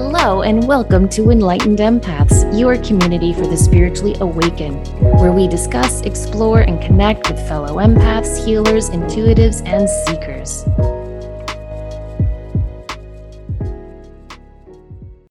Hello, and welcome to Enlightened Empaths, your community for the spiritually awakened, where we discuss, explore, and connect with fellow empaths, healers, intuitives, and seekers.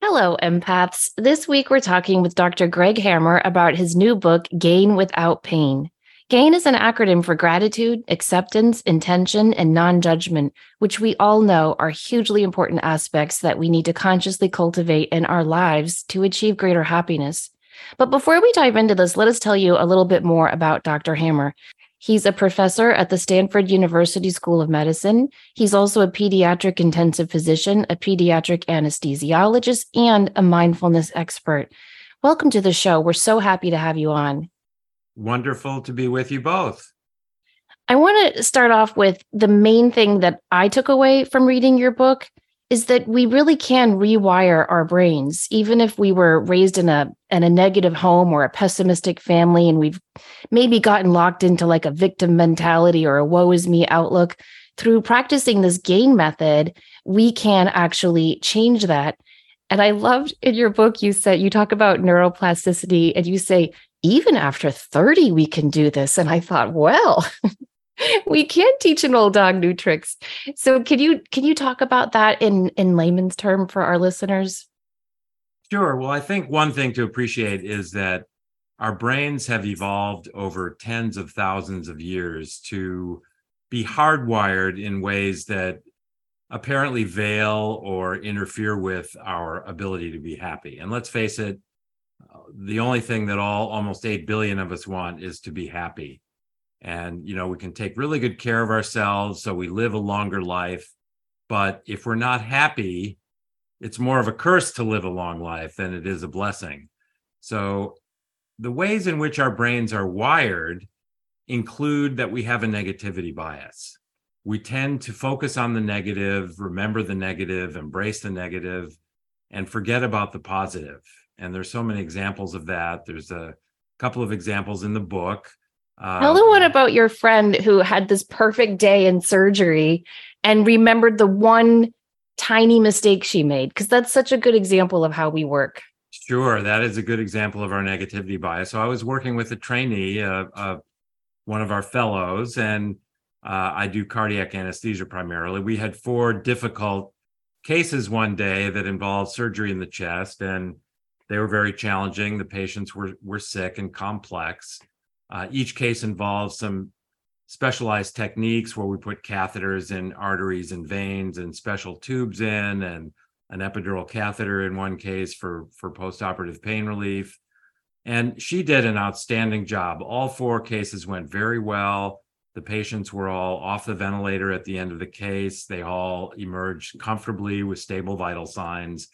Hello, empaths. This week we're talking with Dr. Greg Hammer about his new book, Gain Without Pain GAIN is an acronym for gratitude, acceptance, intention, and non judgment, which we all know are hugely important aspects that we need to consciously cultivate in our lives to achieve greater happiness. But before we dive into this, let us tell you a little bit more about Dr. Hammer. He's a professor at the Stanford University School of Medicine. He's also a pediatric intensive physician, a pediatric anesthesiologist, and a mindfulness expert. Welcome to the show. We're so happy to have you on wonderful to be with you both. I want to start off with the main thing that I took away from reading your book is that we really can rewire our brains even if we were raised in a in a negative home or a pessimistic family and we've maybe gotten locked into like a victim mentality or a woe is me outlook through practicing this gain method we can actually change that and i loved in your book you said you talk about neuroplasticity and you say even after 30 we can do this. And i thought well we can teach an old dog new tricks. So can you can you talk about that in in layman's term for our listeners? Sure. Well i think one thing to appreciate is that our brains have evolved over tens of thousands of years to be hardwired in ways that apparently veil or interfere with our ability to be happy. And let's face it the only thing that all almost 8 billion of us want is to be happy. And you know we can take really good care of ourselves so we live a longer life. But if we're not happy it's more of a curse to live a long life than it is a blessing. So the ways in which our brains are wired include that we have a negativity bias. We tend to focus on the negative remember the negative embrace the negative and forget about the positive and there's so many examples of that. There's a couple of examples in the book. Uh, tell the one about your friend who had this perfect day in surgery and remembered the one tiny mistake she made? Because that's such a good example of how we work. Sure that is a good example of our negativity bias. So i was working with a trainee uh, uh, one of our fellows and uh, i do cardiac anesthesia primarily. We had four difficult cases one day that involved surgery in the chest and they were very challenging. The patients were were sick and complex. Uh, each case involved some specialized techniques where we put catheters in arteries and veins and special tubes in and an epidural catheter in one case for for postoperative pain relief. And she did an outstanding job. All four cases went very well. The patients were all off the ventilator at the end of the case. They all emerged comfortably with stable vital signs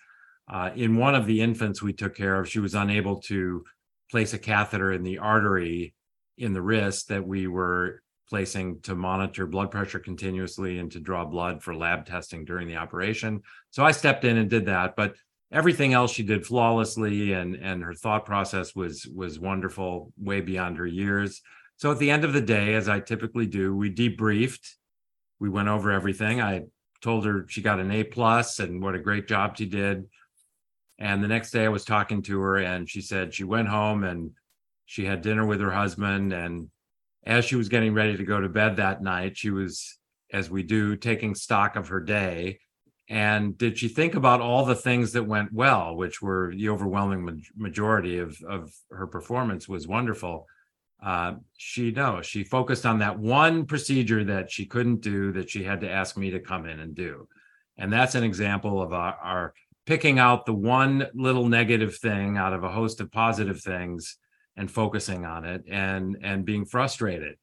uh, in one of the infants we took care of, she was unable to place a catheter in the artery in the wrist that we were placing to monitor blood pressure continuously and to draw blood for lab testing during the operation. So I stepped in and did that, but everything else she did flawlessly and and her thought process was was wonderful way beyond her years. So at the end of the day as I typically do, we debriefed. We went over everything. I told her she got an A plus and what a great job she did. And the next day I was talking to her and she said she went home and she had dinner with her husband. And as she was getting ready to go to bed that night, she was, as we do, taking stock of her day. and did she think about all the things that went well which were the overwhelming majority of of her performance was wonderful uh, she no she focused on that one procedure that she couldn't do that she had to ask me to come in and do and that's an example of our, our picking out the one little negative thing out of a host of positive things and focusing on it and and being frustrated.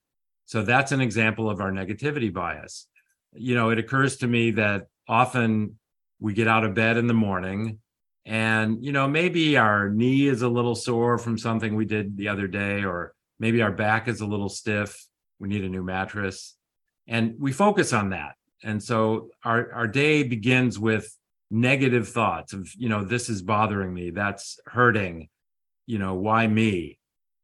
So that's an example of our negativity bias. You know it occurs to me that often we get out of bed in the morning and you know maybe our knee is a little sore from something we did the other day or maybe our back is a little stiff. We need a new mattress. And we focus on that. And so our our day begins with negative thoughts of you know this is bothering me that's hurting you know why me?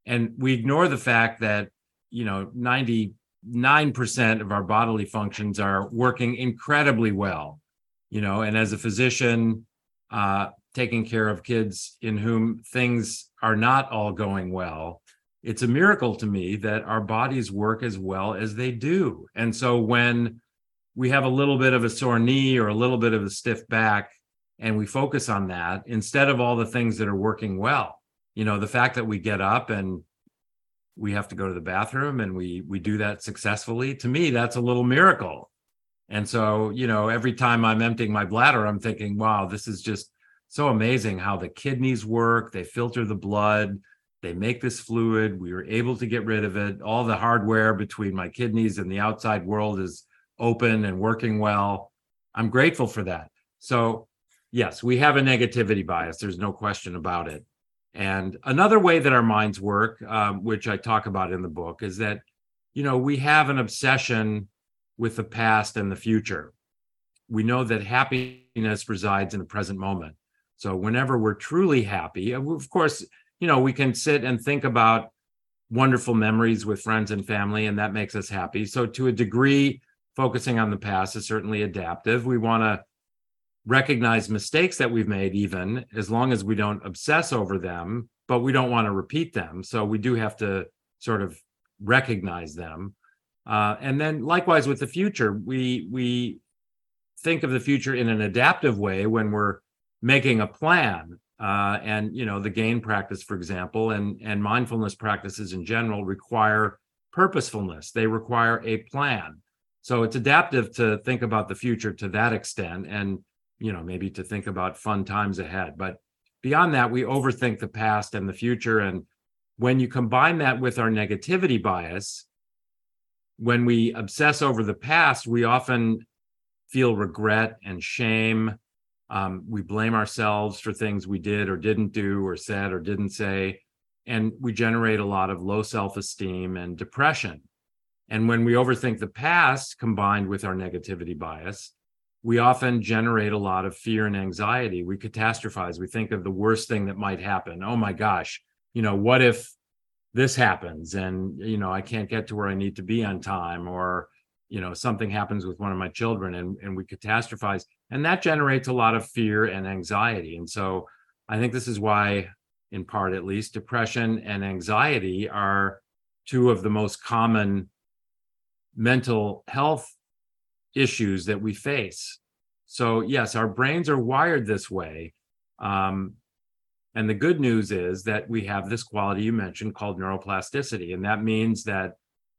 And we ignore the fact that you know 99% of our bodily functions are working incredibly well you know and as a physician uh taking care of kids in whom things are not all going well it's a miracle to me that our bodies work as well as they do. And so when we have a little bit of a sore knee or a little bit of a stiff back and we focus on that instead of all the things that are working well. You know the fact that we get up and we have to go to the bathroom and we we do that successfully to me that's a little miracle. And so you know every time i'm emptying my bladder i'm thinking wow this is just so amazing how the kidneys work. They filter the blood. They make this fluid. We were able to get rid of it. All the hardware between my kidneys and the outside world is open and working well. I'm grateful for that. So, yes, we have a negativity bias. There's no question about it. And another way that our minds work, um, which I talk about in the book, is that, you know, we have an obsession with the past and the future. We know that happiness resides in the present moment. So, whenever we're truly happy, of course, you know, we can sit and think about wonderful memories with friends and family, and that makes us happy. So, to a degree, focusing on the past is certainly adaptive. We want to recognize mistakes that we've made, even as long as we don't obsess over them, but we don't want to repeat them. So we do have to sort of recognize them. Uh, and then likewise with the future, we we think of the future in an adaptive way when we're making a plan. Uh, and you know the gain practice, for example, and and mindfulness practices in general require purposefulness. They require a plan. So it's adaptive to think about the future to that extent and you know maybe to think about fun times ahead. But beyond that, we overthink the past and the future. And when you combine that with our negativity bias, when we obsess over the past, we often feel regret and shame. Um, we blame ourselves for things we did or didn't do or said or didn't say. And we generate a lot of low self esteem and depression. And when we overthink the past combined with our negativity bias, we often generate a lot of fear and anxiety. We catastrophize. We think of the worst thing that might happen. Oh my gosh, you know, what if this happens and, you know, I can't get to where I need to be on time or, you know, something happens with one of my children and, and we catastrophize. And that generates a lot of fear and anxiety. And so I think this is why, in part at least, depression and anxiety are two of the most common mental health issues that we face. So, yes, our brains are wired this way. Um, and the good news is that we have this quality you mentioned called neuroplasticity. And that means that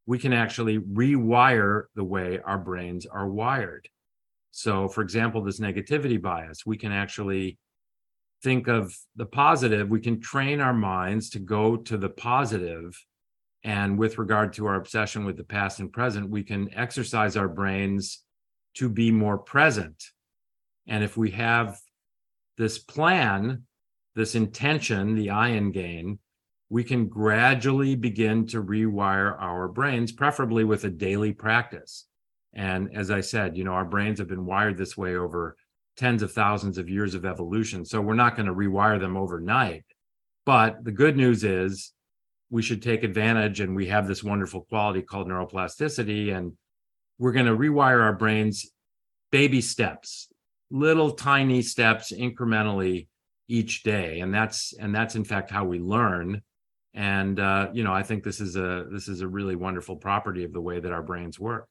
we can actually rewire the way our brains are wired. So, for example, this negativity bias, we can actually think of the positive. We can train our minds to go to the positive and with regard to our obsession with the past and present, we can exercise our brains to be more present. And if we have this plan, this intention, the ion gain, we can gradually begin to rewire our brains, preferably with a daily practice. And as I said, you know, our brains have been wired this way over tens of thousands of years of evolution. So we're not going to rewire them overnight. But the good news is we should take advantage and we have this wonderful quality called neuroplasticity and we're going to rewire our brains baby steps little tiny steps incrementally each day and that's and that's in fact how we learn and uh, you know i think this is a this is a really wonderful property of the way that our brains work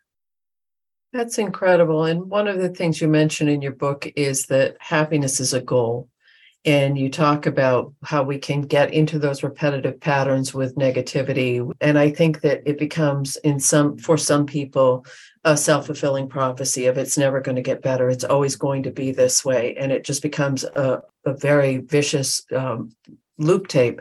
That's incredible. And one of the things you mention in your book is that happiness is a goal. And you talk about how we can get into those repetitive patterns with negativity. And I think that it becomes in some for some people a self-fulfilling prophecy of it's never going to get better. It's always going to be this way. And it just becomes a, a very vicious um, loop tape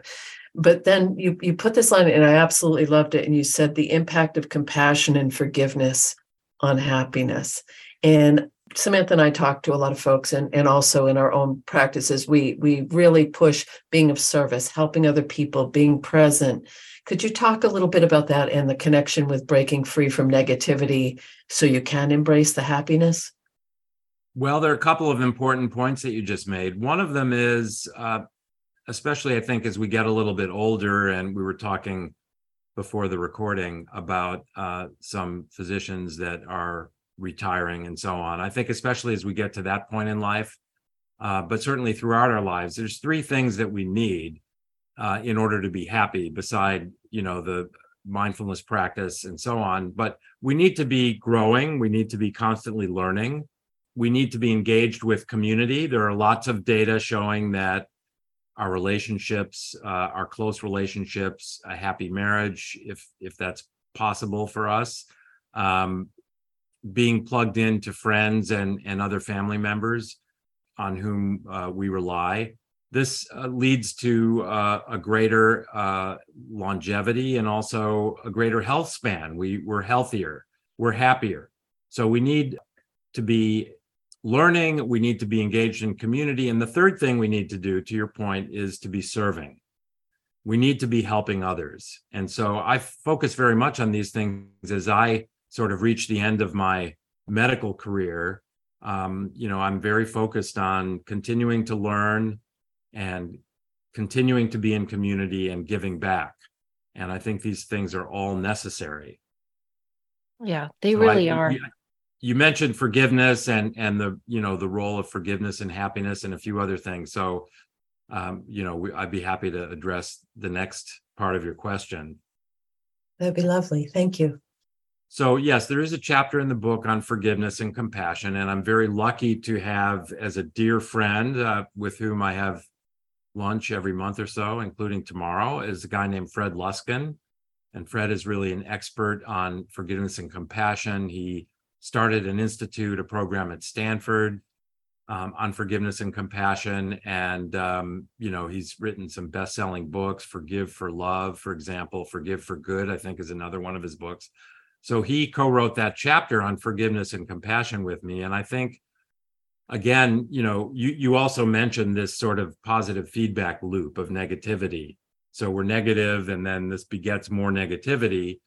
but then you you put this line and i absolutely loved it and you said the impact of compassion and forgiveness on happiness. And Samantha and I talk to a lot of folks and, and also in our own practices, we we really push being of service, helping other people, being present. Could you talk a little bit about that and the connection with breaking free from negativity so you can embrace the happiness? Well, there are a couple of important points that you just made. One of them is, uh, especially I think as we get a little bit older, and we were talking before the recording about uh, some physicians that are retiring and so on. I think, especially as we get to that point in life, uh, but certainly throughout our lives, there's three things that we need uh, in order to be happy, beside you know the mindfulness practice and so on. But we need to be growing. We need to be constantly learning. We need to be engaged with community. There are lots of data showing that our relationships, uh, our close relationships, a happy marriage, if if that's possible for us, um, being plugged into friends and and other family members on whom uh, we rely. This uh, leads to uh, a greater uh, longevity and also a greater health span. We we're healthier, we're happier. So we need to be learning, we need to be engaged in community. And the third thing we need to do, to your point, is to be serving. We need to be helping others. And so I focus very much on these things as I sort of reach the end of my medical career. Um, you know, I'm very focused on continuing to learn and continuing to be in community and giving back. And I think these things are all necessary. Yeah, they so really I, are you mentioned forgiveness and and the you know the role of forgiveness and happiness and a few other things so um, you know we, i'd be happy to address the next part of your question that'd be lovely thank you so yes there is a chapter in the book on forgiveness and compassion and i'm very lucky to have as a dear friend uh, with whom i have lunch every month or so including tomorrow is a guy named fred luskin and fred is really an expert on forgiveness and compassion he started an institute, a program at Stanford um, on forgiveness and compassion. And, um, you know, he's written some best selling books, Forgive for Love, for example, Forgive for Good, I think is another one of his books. So he co wrote that chapter on forgiveness and compassion with me. And I think, again, you know, you, you also mentioned this sort of positive feedback loop of negativity. So we're negative, and then this begets more negativity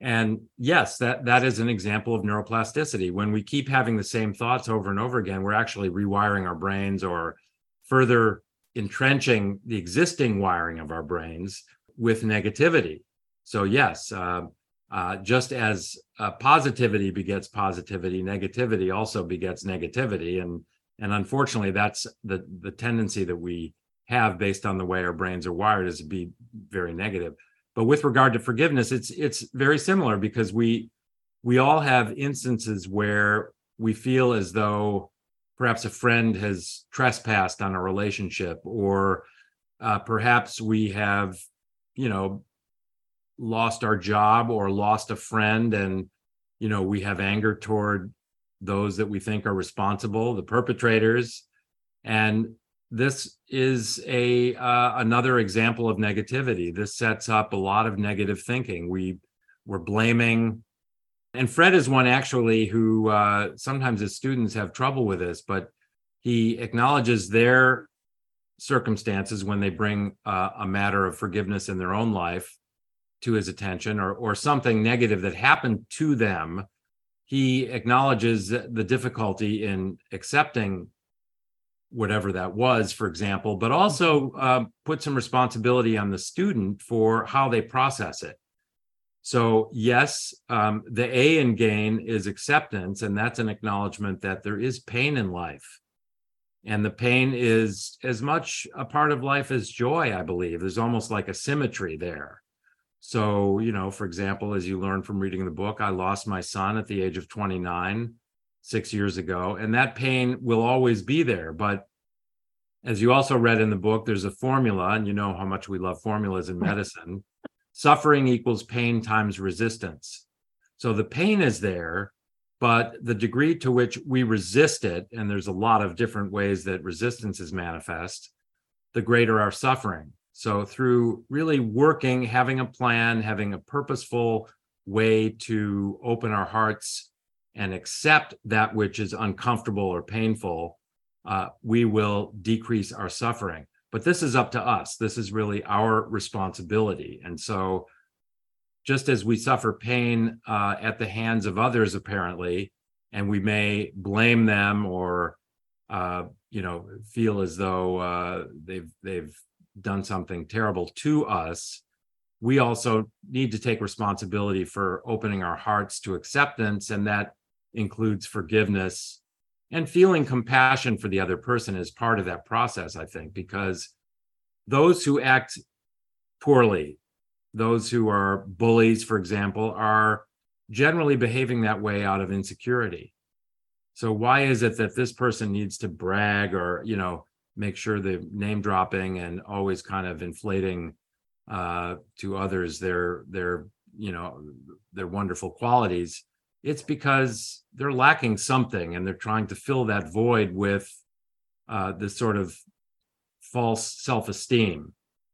and yes, that that is an example of neuroplasticity. When we keep having the same thoughts over and over again, we're actually rewiring our brains or further entrenching the existing wiring of our brains with negativity. So yes, uh, uh, just as uh, positivity begets positivity, negativity also begets negativity, and and unfortunately, that's the the tendency that we have based on the way our brains are wired is to be very negative. But with regard to forgiveness, it's it's very similar because we we all have instances where we feel as though perhaps a friend has trespassed on a relationship or uh, perhaps we have you know lost our job or lost a friend and you know we have anger toward those that we think are responsible the perpetrators. And this is a uh, another example of negativity. This sets up a lot of negative thinking. We we're blaming and fred is one actually who uh, sometimes his students have trouble with this but he acknowledges their circumstances when they bring uh, a matter of forgiveness in their own life to his attention or or something negative that happened to them he acknowledges the difficulty in accepting whatever that was, for example, but also uh, put some responsibility on the student for how they process it. So, yes, um, the A in gain is acceptance, and that's an acknowledgement that there is pain in life. And the pain is as much a part of life as joy, I believe. There's almost like a symmetry there. So, you know, for example, as you learn from reading the book, I lost my son at the age of 29 six years ago, and that pain will always be there. But as you also read in the book, there's a formula, and you know how much we love formulas in medicine. Suffering equals pain times resistance. So the pain is there, but the degree to which we resist it, and there's a lot of different ways that resistance is manifest, the greater our suffering. So, through really working, having a plan, having a purposeful way to open our hearts and accept that which is uncomfortable or painful, uh, we will decrease our suffering. But this is up to us. This is really our responsibility. And so, just as we suffer pain uh, at the hands of others, apparently, and we may blame them or, uh, you know, feel as though uh, they've they've done something terrible to us, we also need to take responsibility for opening our hearts to acceptance, and that includes forgiveness and feeling compassion for the other person is part of that process. I think because those who act poorly those who are bullies, for example, are generally behaving that way out of insecurity. So why is it that this person needs to brag or, you know, make sure the name dropping and always kind of inflating uh, to others their their you know their wonderful qualities? It's because they're lacking something and they're trying to fill that void with uh, this sort of false self-esteem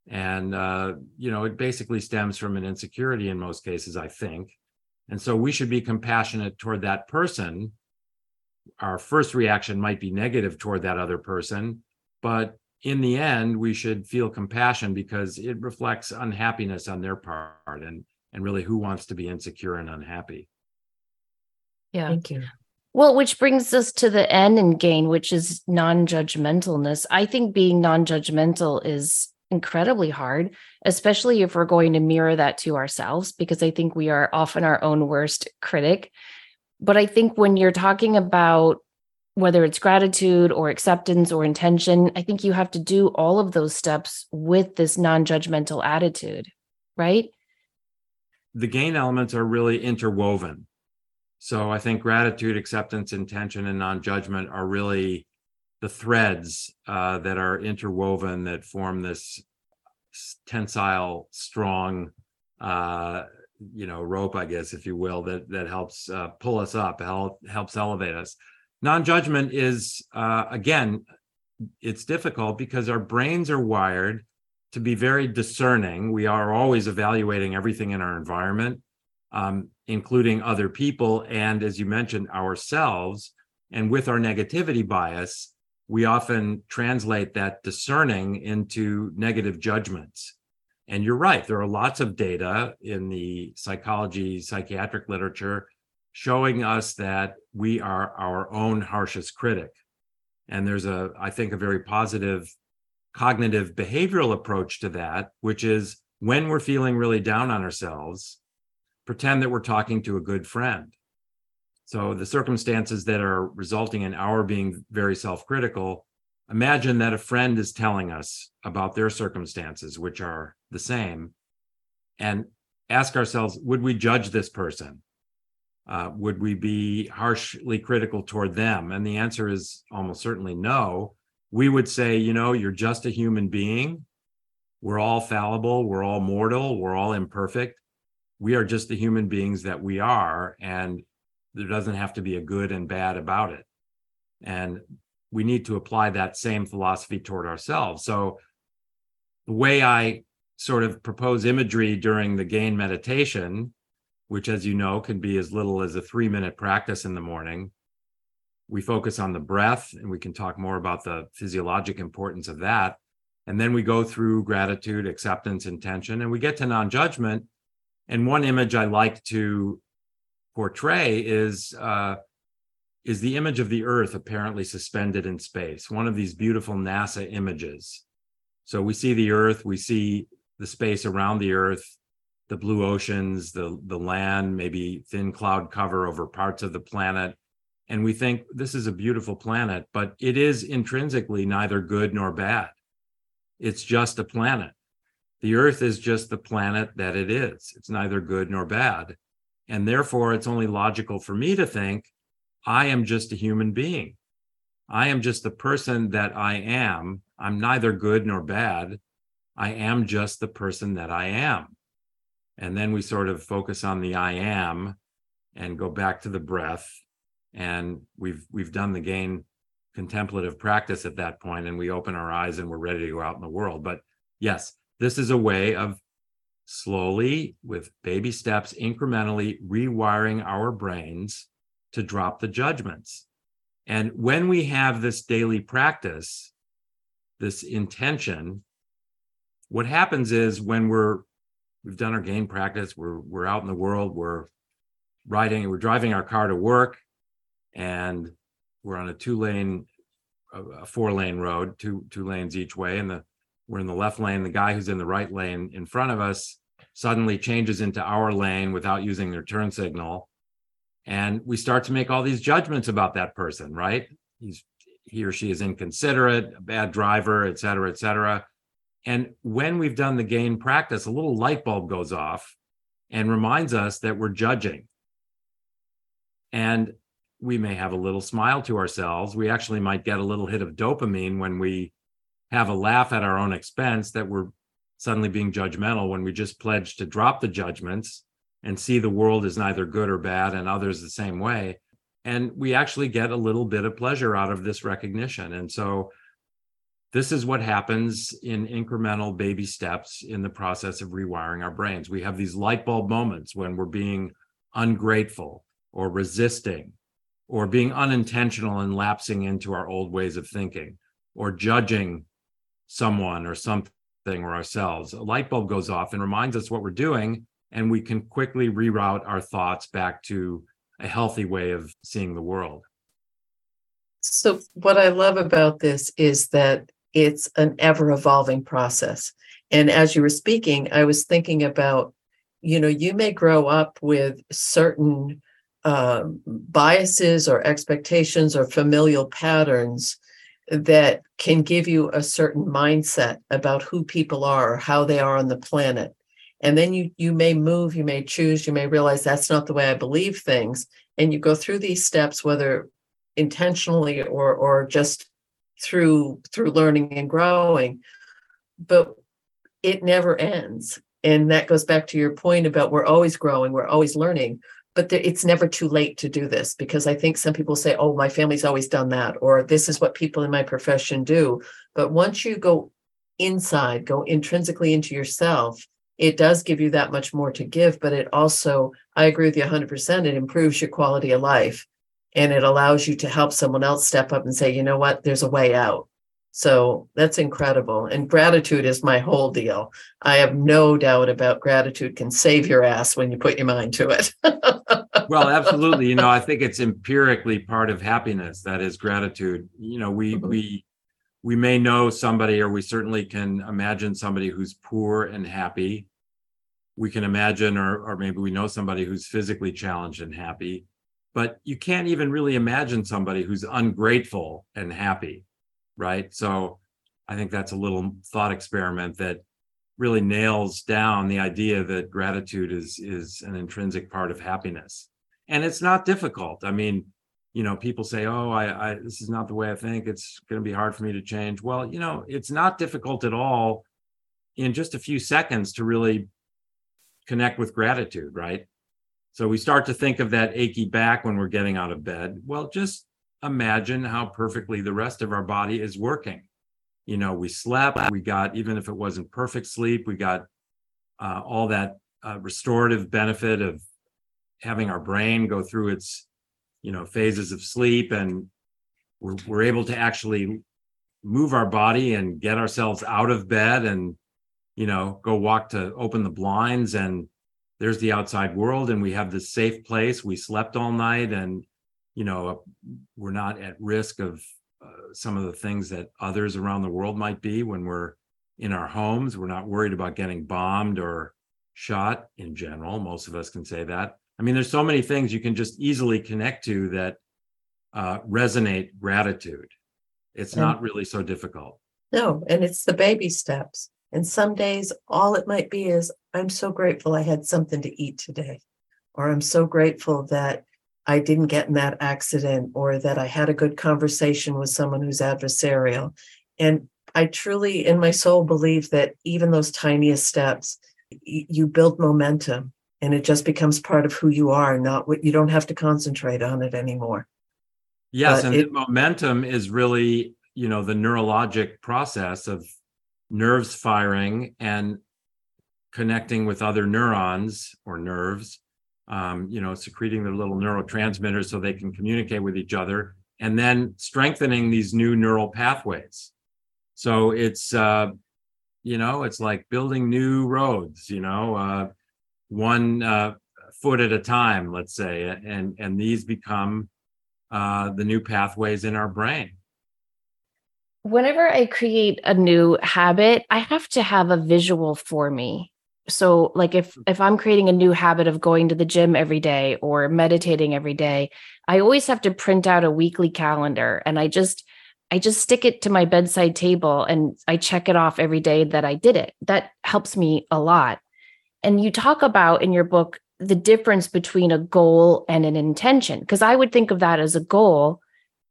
and uh, you know it basically stems from an insecurity in most cases i think and so we should be compassionate toward that person our first reaction might be negative toward that other person but in the end we should feel compassion because it reflects unhappiness on their part and and really who wants to be insecure and unhappy yeah Thank you. Well, which brings us to the end and gain, which is non judgmentalness. I think being non judgmental is incredibly hard, especially if we're going to mirror that to ourselves, because I think we are often our own worst critic. But I think when you're talking about whether it's gratitude or acceptance or intention, I think you have to do all of those steps with this non judgmental attitude, right? The gain elements are really interwoven. So I think gratitude, acceptance, intention, and non judgment are really the threads uh, that are interwoven that form this tensile, strong, uh, you know, rope, I guess, if you will, that that helps uh, pull us up, help, helps elevate us. Non-judgment is uh, again, it's difficult because our brains are wired to be very discerning. We are always evaluating everything in our environment, um, including other people, and as you mentioned, ourselves. And with our negativity bias, we often translate that discerning into negative judgments. And you're right, there are lots of data in the psychology, psychiatric literature showing us that we are our own harshest critic. And there's a, I think, a very positive cognitive behavioral approach to that, which is when we're feeling really down on ourselves, pretend that we're talking to a good friend so the circumstances that are resulting in our being very self-critical, imagine that a friend is telling us about their circumstances, which are the same, and ask ourselves, would we judge this person? Uh, would we be harshly critical toward them? And the answer is almost certainly no. We would say, you know, you're just a human being. We're all fallible. We're all mortal. We're all imperfect. We are just the human beings that we are. And there doesn't have to be a good and bad about it. And we need to apply that same philosophy toward ourselves. So the way I sort of propose imagery during the gain meditation, which, as you know, can be as little as a three minute practice in the morning. We focus on the breath, and we can talk more about the physiologic importance of that. And then we go through gratitude, acceptance, intention, and we get to non judgment. And one image I like to portray is uh, is the image of the Earth apparently suspended in space. One of these beautiful NASA images. So we see the Earth, we see the space around the Earth, the blue oceans, the the land, maybe thin cloud cover over parts of the planet, and we think this is a beautiful planet, but it is intrinsically neither good nor bad. It's just a planet. The Earth is just the planet that it is. It's neither good nor bad. And therefore, it's only logical for me to think I am just a human being. I am just the person that I am. I'm neither good nor bad. I am just the person that I am. And then we sort of focus on the I am and go back to the breath. And we've we've done the gain contemplative practice at that point and we open our eyes and we're ready to go out in the world. But yes, this is a way of slowly, with baby steps, incrementally rewiring our brains to drop the judgments. And when we have this daily practice, this intention, what happens is when we're we've done our gain practice, we're we're out in the world, we're riding, we're driving our car to work, and we're on a two lane, a four lane road, two two lanes each way, and the we're in the left lane. The guy who's in the right lane in front of us suddenly changes into our lane without using their turn signal. And we start to make all these judgments about that person, right? He's he or she is inconsiderate, a bad driver, et cetera, et cetera. And when we've done the gain practice, a little light bulb goes off and reminds us that we're judging. And we may have a little smile to ourselves. We actually might get a little hit of dopamine when we have a laugh at our own expense that we're suddenly being judgmental when we just pledge to drop the judgments and see the world as neither good or bad and others the same way. And we actually get a little bit of pleasure out of this recognition. And so this is what happens in incremental baby steps in the process of rewiring our brains. We have these light bulb moments when we're being ungrateful or resisting or being unintentional and lapsing into our old ways of thinking or judging someone or something or ourselves. A light bulb goes off and reminds us what we're doing, and we can quickly reroute our thoughts back to a healthy way of seeing the world. So, what I love about this is that it's an ever evolving process. And as you were speaking, I was thinking about, you know, you may grow up with certain um, biases or expectations or familial patterns that can give you a certain mindset about who people are or how they are on the planet and then you you may move you may choose you may realize that's not the way i believe things and you go through these steps whether intentionally or or just through through learning and growing but it never ends and that goes back to your point about we're always growing we're always learning but it's never too late to do this because I think some people say, oh, my family's always done that, or this is what people in my profession do. But once you go inside, go intrinsically into yourself, it does give you that much more to give. But it also, I agree with you 100%, it improves your quality of life and it allows you to help someone else step up and say, you know what, there's a way out. So that's incredible. And gratitude is my whole deal. I have no doubt about gratitude can save your ass when you put your mind to it. well, absolutely. You know, I think it's empirically part of happiness. That is gratitude. You know, we mm-hmm. we we may know somebody, or we certainly can imagine somebody who's poor and happy. We can imagine, or or maybe we know somebody who's physically challenged and happy. But you can't even really imagine somebody who's ungrateful and happy right? So I think that's a little thought experiment that really nails down the idea that gratitude is is an intrinsic part of happiness. And it's not difficult. I mean, you know, people say, "Oh, I, I this is not the way I think. It's going to be hard for me to change." Well, you know, it's not difficult at all in just a few seconds to really connect with gratitude, right? So we start to think of that achy back when we're getting out of bed. Well, just imagine how perfectly the rest of our body is working. You know, we slept, we got, even if it wasn't perfect sleep, we got uh, all that uh, restorative benefit of having our brain go through its, you know, phases of sleep. And we're, we're able to actually move our body and get ourselves out of bed and, you know, go walk to open the blinds and there's the outside world and we have this safe place. We slept all night and you know we're not at risk of uh, some of the things that others around the world might be when we're in our homes. We're not worried about getting bombed or shot in general. Most of us can say that. I mean there's so many things you can just easily connect to that uh, resonate gratitude. It's not really so difficult. No and it's the baby steps and some days all it might be is i'm so grateful i had something to eat today or i'm so grateful that I didn't get in that accident or that I had a good conversation with someone who's adversarial. And I truly, in my soul, believe that even those tiniest steps, you build momentum and it just becomes part of who you are, not what you don't have to concentrate on it anymore. Yes. But and it, momentum is really, you know, the neurologic process of nerves firing and connecting with other neurons or nerves um, you know, secreting their little neurotransmitters so they can communicate with each other, and then strengthening these new neural pathways. So it's, uh, you know, it's like building new roads. You know, uh, one uh, foot at a time, let's say, and and these become uh, the new pathways in our brain. Whenever I create a new habit, I have to have a visual for me. So like if mm-hmm. if i'm creating a new habit of going to the gym every day or meditating every day i always have to print out a weekly calendar and i just i just stick it to my bedside table and i check it off every day that i did it. That helps me a lot. And you talk about in your book the difference between a goal and an intention because i would think of that as a goal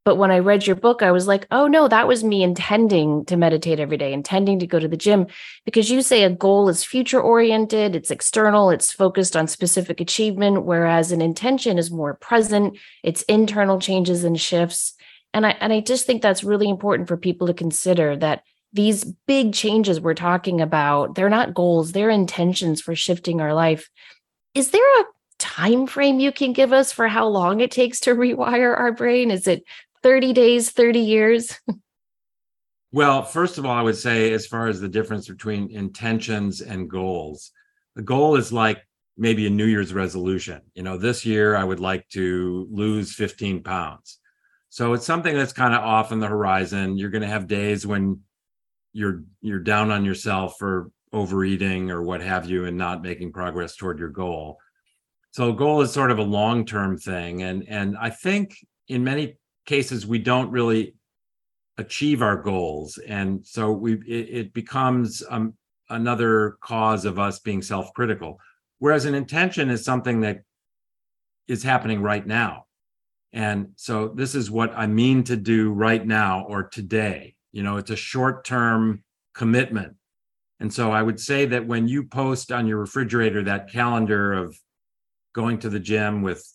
but when I read your book, I was like, oh no, that was me intending to meditate every day, intending to go to the gym. Because you say a goal is future oriented, it's external, it's focused on specific achievement, whereas an intention is more present, it's internal changes and shifts. And I and I just think that's really important for people to consider that these big changes we're talking about, they're not goals, they're intentions for shifting our life. Is there a time frame you can give us for how long it takes to rewire our brain? Is it 30 days, 30 years? well, first of all, I would say, as far as the difference between intentions and goals, the goal is like maybe a New Year's resolution. You know, this year I would like to lose 15 pounds. So it's something that's kind of off on the horizon. You're going to have days when you're you're down on yourself for overeating or what have you and not making progress toward your goal. So goal is sort of a long-term thing and and I think in many cases we don't really achieve our goals. And so we it, it becomes um, another cause of us being self-critical. Whereas an intention is something that is happening right now. And so this is what i mean to do right now or today. You know it's a short-term commitment. And so i would say that when you post on your refrigerator that calendar of going to the gym with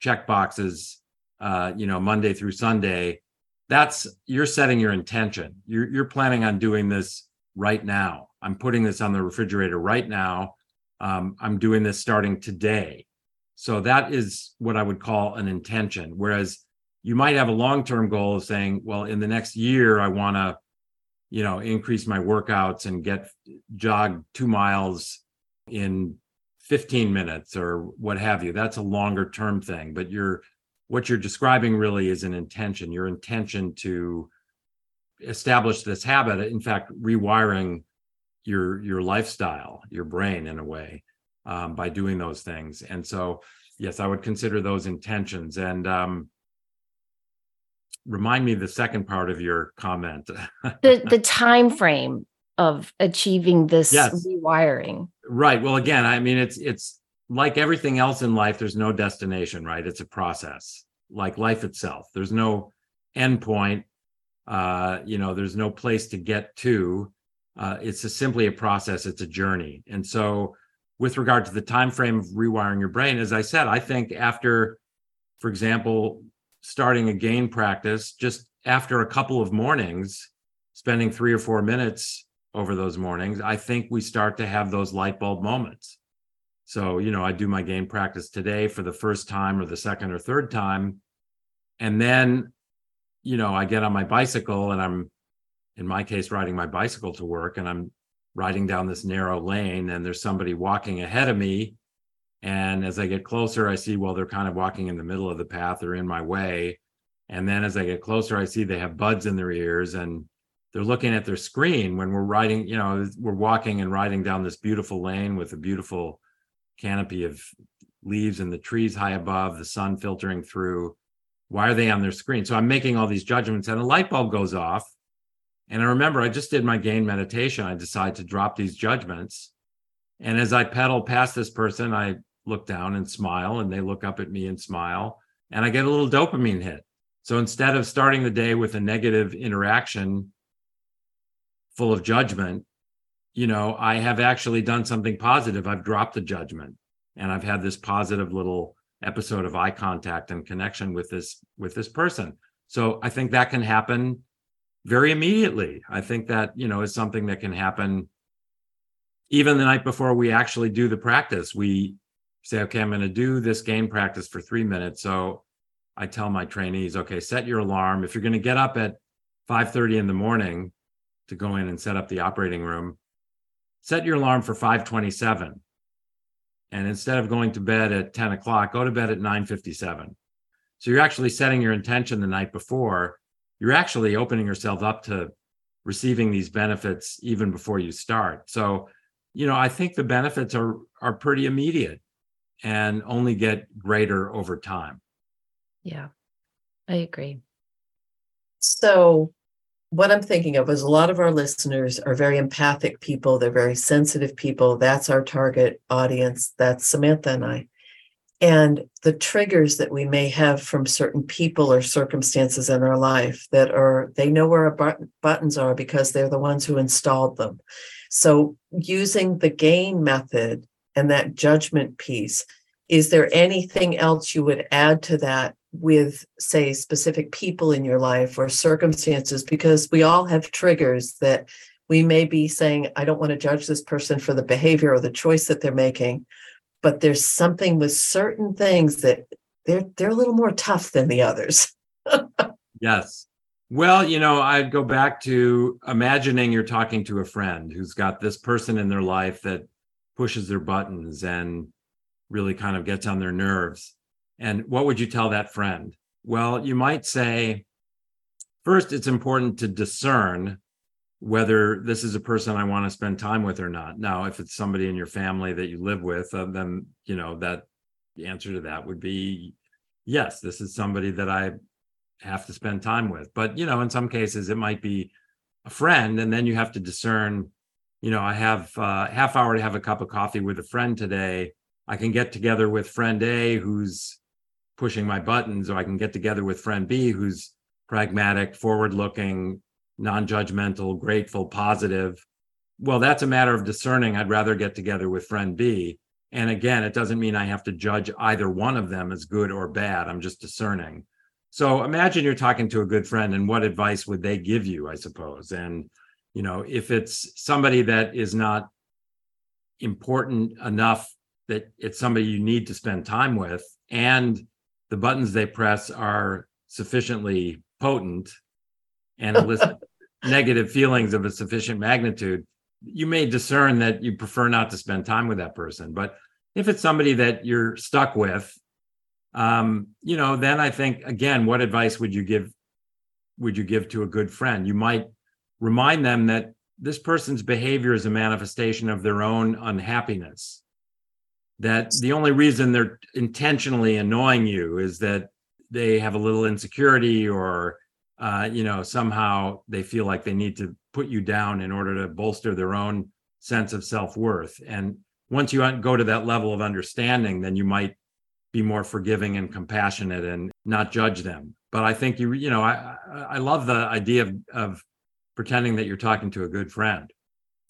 check boxes uh, you know, Monday through Sunday, that's you're setting your intention. You're you're planning on doing this right now. I'm putting this on the refrigerator right now. Um, I'm doing this starting today. So that is what I would call an intention. Whereas you might have a long-term goal of saying, well, in the next year, I want to, you know, increase my workouts and get jog two miles in 15 minutes or what have you. That's a longer term thing, but you're what you're describing really is an intention your intention to establish this habit in fact rewiring your your lifestyle your brain in a way um, by doing those things. And so yes i would consider those intentions. And um, remind me the second part of your comment. The the time frame of achieving this yes. rewiring. Right. Well again i mean it's it's like everything else in life, there's no destination, right? It's a process, like life itself. There's no endpoint. Uh, you know, there's no place to get to. Uh, it's a, simply a process. It's a journey. And so, with regard to the time frame of rewiring your brain, as I said, I think after, for example, starting a gain practice, just after a couple of mornings, spending three or four minutes over those mornings, I think we start to have those light bulb moments so, you know, I do my gain practice today for the first time or the second or third time. And then, you know, I get on my bicycle and I'm, in my case, riding my bicycle to work and I'm riding down this narrow lane and there's somebody walking ahead of me. And as I get closer, I see, well, they're kind of walking in the middle of the path, they're in my way. And then as I get closer, I see they have buds in their ears and they're looking at their screen when we're riding, you know, we're walking and riding down this beautiful lane with a beautiful canopy of leaves and the trees high above, the sun filtering through. Why are they on their screen? So I'm making all these judgments, and a light bulb goes off. And I remember I just did my gain meditation. I decide to drop these judgments. And as I pedal past this person, I look down and smile, and they look up at me and smile. and I get a little dopamine hit. So instead of starting the day with a negative interaction full of judgment, you know, I have actually done something positive. I've dropped the judgment and I've had this positive little episode of eye contact and connection with this with this person. So I think that can happen very immediately. I think that, you know, is something that can happen even the night before we actually do the practice. We say, okay, I'm going to do this gain practice for 3 minutes. So I tell my trainees, okay, set your alarm. If you're going to get up at 5:30 in the morning to go in and set up the operating room, set your alarm for 527 and instead of going to bed at 10 o'clock go to bed at 9.57 so you're actually setting your intention the night before. You're actually opening yourself up to receiving these benefits even before you start. So you know i think the benefits are are pretty immediate and only get greater over time. Yeah i agree. So what I'm thinking of is a lot of our listeners are very empathic people. They're very sensitive people. That's our target audience. That's Samantha and I. And the triggers that we may have from certain people or circumstances in our life that are, they know where our buttons are because they're the ones who installed them. So using the gain method and that judgment piece, is there anything else you would add to that with say specific people in your life or circumstances because we all have triggers that we may be saying i don't want to judge this person for the behavior or the choice that they're making but there's something with certain things that they're they're a little more tough than the others. Yes. Well you know i'd go back to imagining you're talking to a friend who's got this person in their life that pushes their buttons and really kind of gets on their nerves and what would you tell that friend? Well, you might say, first, it's important to discern whether this is a person I want to spend time with or not. Now, if it's somebody in your family that you live with, uh, then, you know, that the answer to that would be yes, this is somebody that I have to spend time with. But, you know, in some cases, it might be a friend, and then you have to discern, you know, I have a uh, half hour to have a cup of coffee with a friend today. I can get together with friend A who's pushing my buttons, or I can get together with friend B who's pragmatic, forward looking, non judgmental, grateful, positive. Well, that's a matter of discerning. I'd rather get together with friend B. And again, it doesn't mean I have to judge either one of them as good or bad. I'm just discerning. So imagine you're talking to a good friend and what advice would they give you, I suppose? And, you know, if it's somebody that is not important enough that it's somebody you need to spend time with and the buttons they press are sufficiently potent and elicit negative feelings of a sufficient magnitude, you may discern that you prefer not to spend time with that person. But if it's somebody that you're stuck with, um, you know, then I think again, what advice would you give? Would you give to a good friend? You might remind them that this person's behavior is a manifestation of their own unhappiness that the only reason they're intentionally annoying you is that they have a little insecurity or uh, you know somehow they feel like they need to put you down in order to bolster their own sense of self-worth. And once you go to that level of understanding then you might be more forgiving and compassionate and not judge them. But i think you you know i i love the idea of, of pretending that you're talking to a good friend.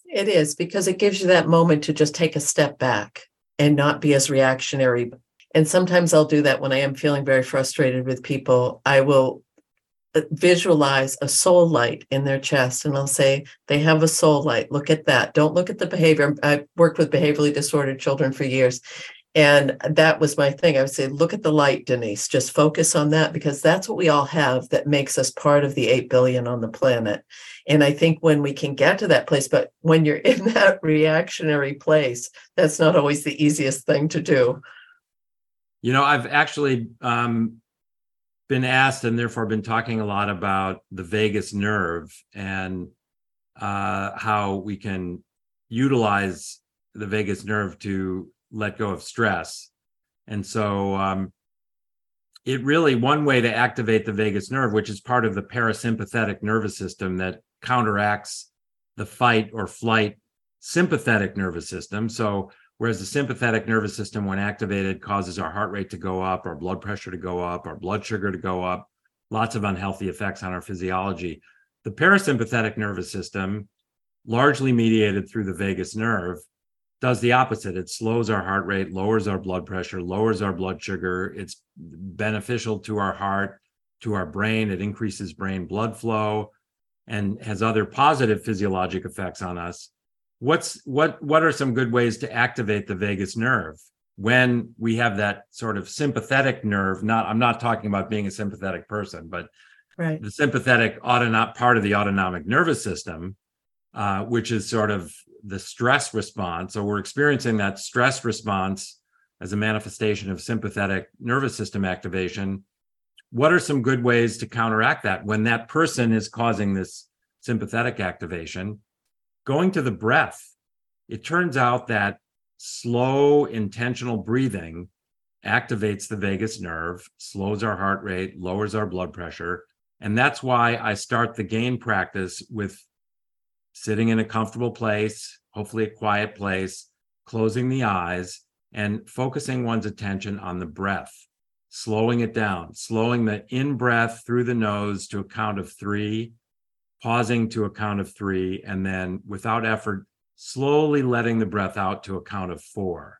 It is because it gives you that moment to just take a step back and not be as reactionary. And sometimes I'll do that when I am feeling very frustrated with people. I will uh, visualize a soul light in their chest and I'll say, they have a soul light. Look at that. Don't look at the behavior. I've worked with behaviorally disordered children for years. And that was my thing. I would say, look at the light, Denise. Just focus on that because that's what we all have that makes us part of the 8 billion on the planet. And I think when we can get to that place, but when you're in that reactionary place, that's not always the easiest thing to do. You know, I've actually um, been asked and therefore been talking a lot about the vagus nerve and uh, how we can utilize the vagus nerve to let go of stress. And so um, it really, one way to activate the vagus nerve, which is part of the parasympathetic nervous system that counteracts the fight or flight sympathetic nervous system. So Whereas the sympathetic nervous system, when activated, causes our heart rate to go up, our blood pressure to go up, our blood sugar to go up, lots of unhealthy effects on our physiology. The parasympathetic nervous system, largely mediated through the vagus nerve, does the opposite. It slows our heart rate, lowers our blood pressure, lowers our blood sugar. It's beneficial to our heart, to our brain. It increases brain blood flow and has other positive physiologic effects on us what's what what are some good ways to activate the vagus nerve when we have that sort of sympathetic nerve not i'm not talking about being a sympathetic person but right the sympathetic autonomic part of the autonomic nervous system uh, which is sort of the stress response. So we're experiencing that stress response as a manifestation of sympathetic nervous system activation. What are some good ways to counteract that when that person is causing this sympathetic activation? Going to the breath, it turns out that slow, intentional breathing activates the vagus nerve, slows our heart rate, lowers our blood pressure. And that's why I start the gain practice with sitting in a comfortable place, hopefully a quiet place, closing the eyes, and focusing one's attention on the breath, slowing it down, slowing the in breath through the nose to a count of three, pausing to a count of three, and then without effort, slowly letting the breath out to a count of four.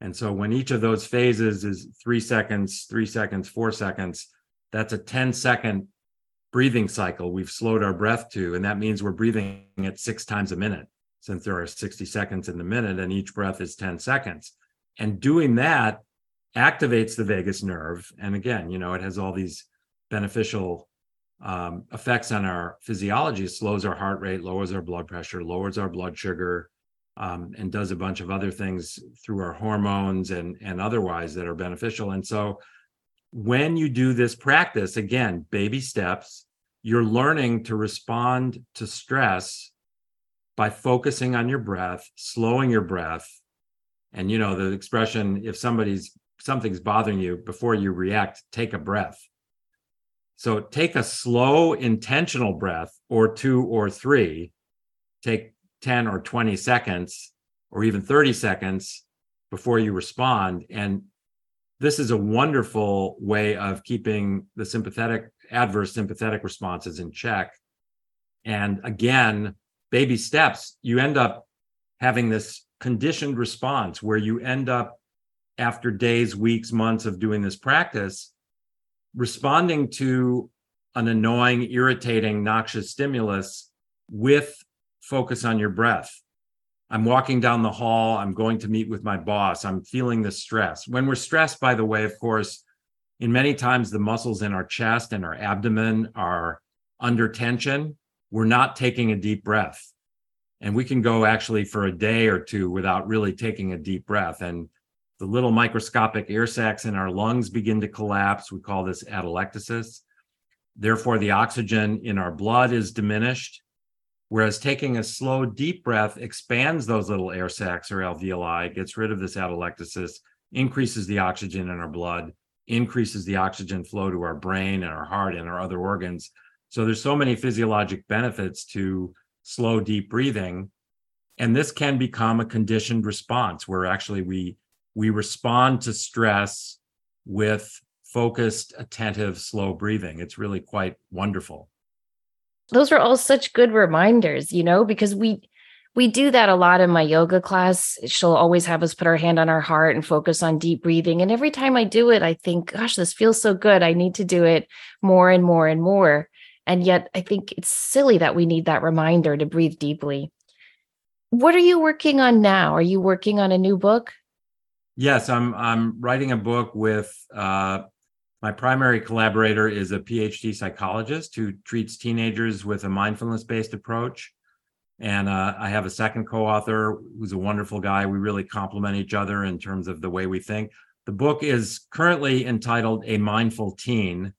And so when each of those phases is three seconds, three seconds, four seconds, that's a 10 second breathing cycle we've slowed our breath to. And that means we're breathing at six times a minute since there are 60 seconds in the minute and each breath is 10 seconds. And doing that activates the vagus nerve. And again, you know, it has all these beneficial um, effects on our physiology slows our heart rate, lowers our blood pressure, lowers our blood sugar, um, and does a bunch of other things through our hormones and and otherwise that are beneficial. And so, when you do this practice, again, baby steps, you're learning to respond to stress by focusing on your breath, slowing your breath, and you know the expression: if somebody's something's bothering you, before you react, take a breath so take a slow, intentional breath or two or three, take 10 or 20 seconds or even 30 seconds before you respond. And this is a wonderful way of keeping the sympathetic, adverse sympathetic responses in check. And again, baby steps, you end up having this conditioned response where you end up after days, weeks, months of doing this practice responding to an annoying, irritating, noxious stimulus with focus on your breath. I'm walking down the hall. I'm going to meet with my boss. I'm feeling the stress. When we're stressed, by the way, of course, in many times the muscles in our chest and our abdomen are under tension. We're not taking a deep breath. And we can go actually for a day or two without really taking a deep breath. And the little microscopic air sacs in our lungs begin to collapse. We call this atelectasis. Therefore, the oxygen in our blood is diminished. Whereas taking a slow, deep breath expands those little air sacs or alveoli, gets rid of this atelectasis, increases the oxygen in our blood, increases the oxygen flow to our brain and our heart and our other organs. So there's so many physiologic benefits to slow, deep breathing. And this can become a conditioned response where actually we we respond to stress with focused, attentive, slow breathing. It's really quite wonderful. Those are all such good reminders, you know, because we we do that a lot in my yoga class. She'll always have us put our hand on our heart and focus on deep breathing. And every time I do it, I think, gosh, this feels so good. I need to do it more and more and more. And yet, I think it's silly that we need that reminder to breathe deeply. What are you working on now? Are you working on a new book? Yes, I'm I'm writing a book with uh, my primary collaborator is a PhD psychologist who treats teenagers with a mindfulness-based approach. And uh, I have a second co-author who's a wonderful guy. We really complement each other in terms of the way we think. The book is currently entitled A Mindful Teen.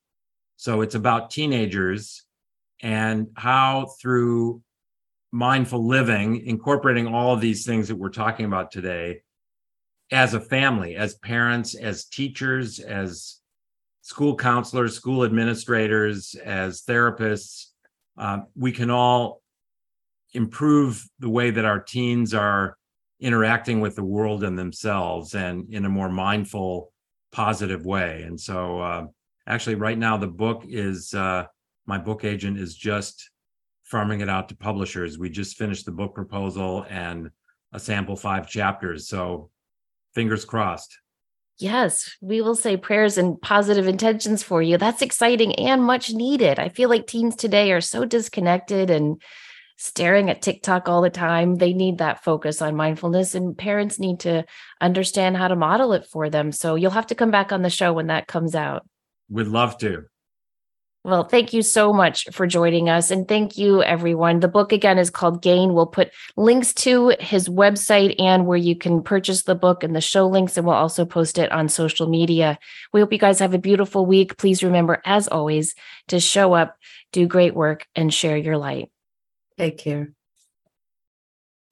So it's about teenagers and how through mindful living, incorporating all of these things that we're talking about today, as a family, as parents, as teachers, as school counselors, school administrators, as therapists, uh, we can all improve the way that our teens are interacting with the world and themselves and in a more mindful positive way. And so uh, actually right now the book is uh, my book agent is just farming it out to publishers. We just finished the book proposal and a sample five chapters. So fingers crossed Yes, we will say prayers and positive intentions for you. That's exciting and much needed. I feel like teens today are so disconnected and staring at TikTok all the time. They need that focus on mindfulness, and parents need to understand how to model it for them. So you'll have to come back on the show when that comes out. We'd love to. Well, thank you so much for joining us. And thank you, everyone. The book again is called Gain. We'll put links to his website and where you can purchase the book and the show links, and we'll also post it on social media. We hope you guys have a beautiful week. Please remember, as always, to show up, do great work, and share your light. Take care.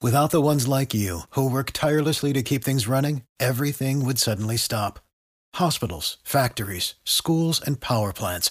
Without the ones like you who work tirelessly to keep things running, everything would suddenly stop. Hospitals, factories, schools, and power plants,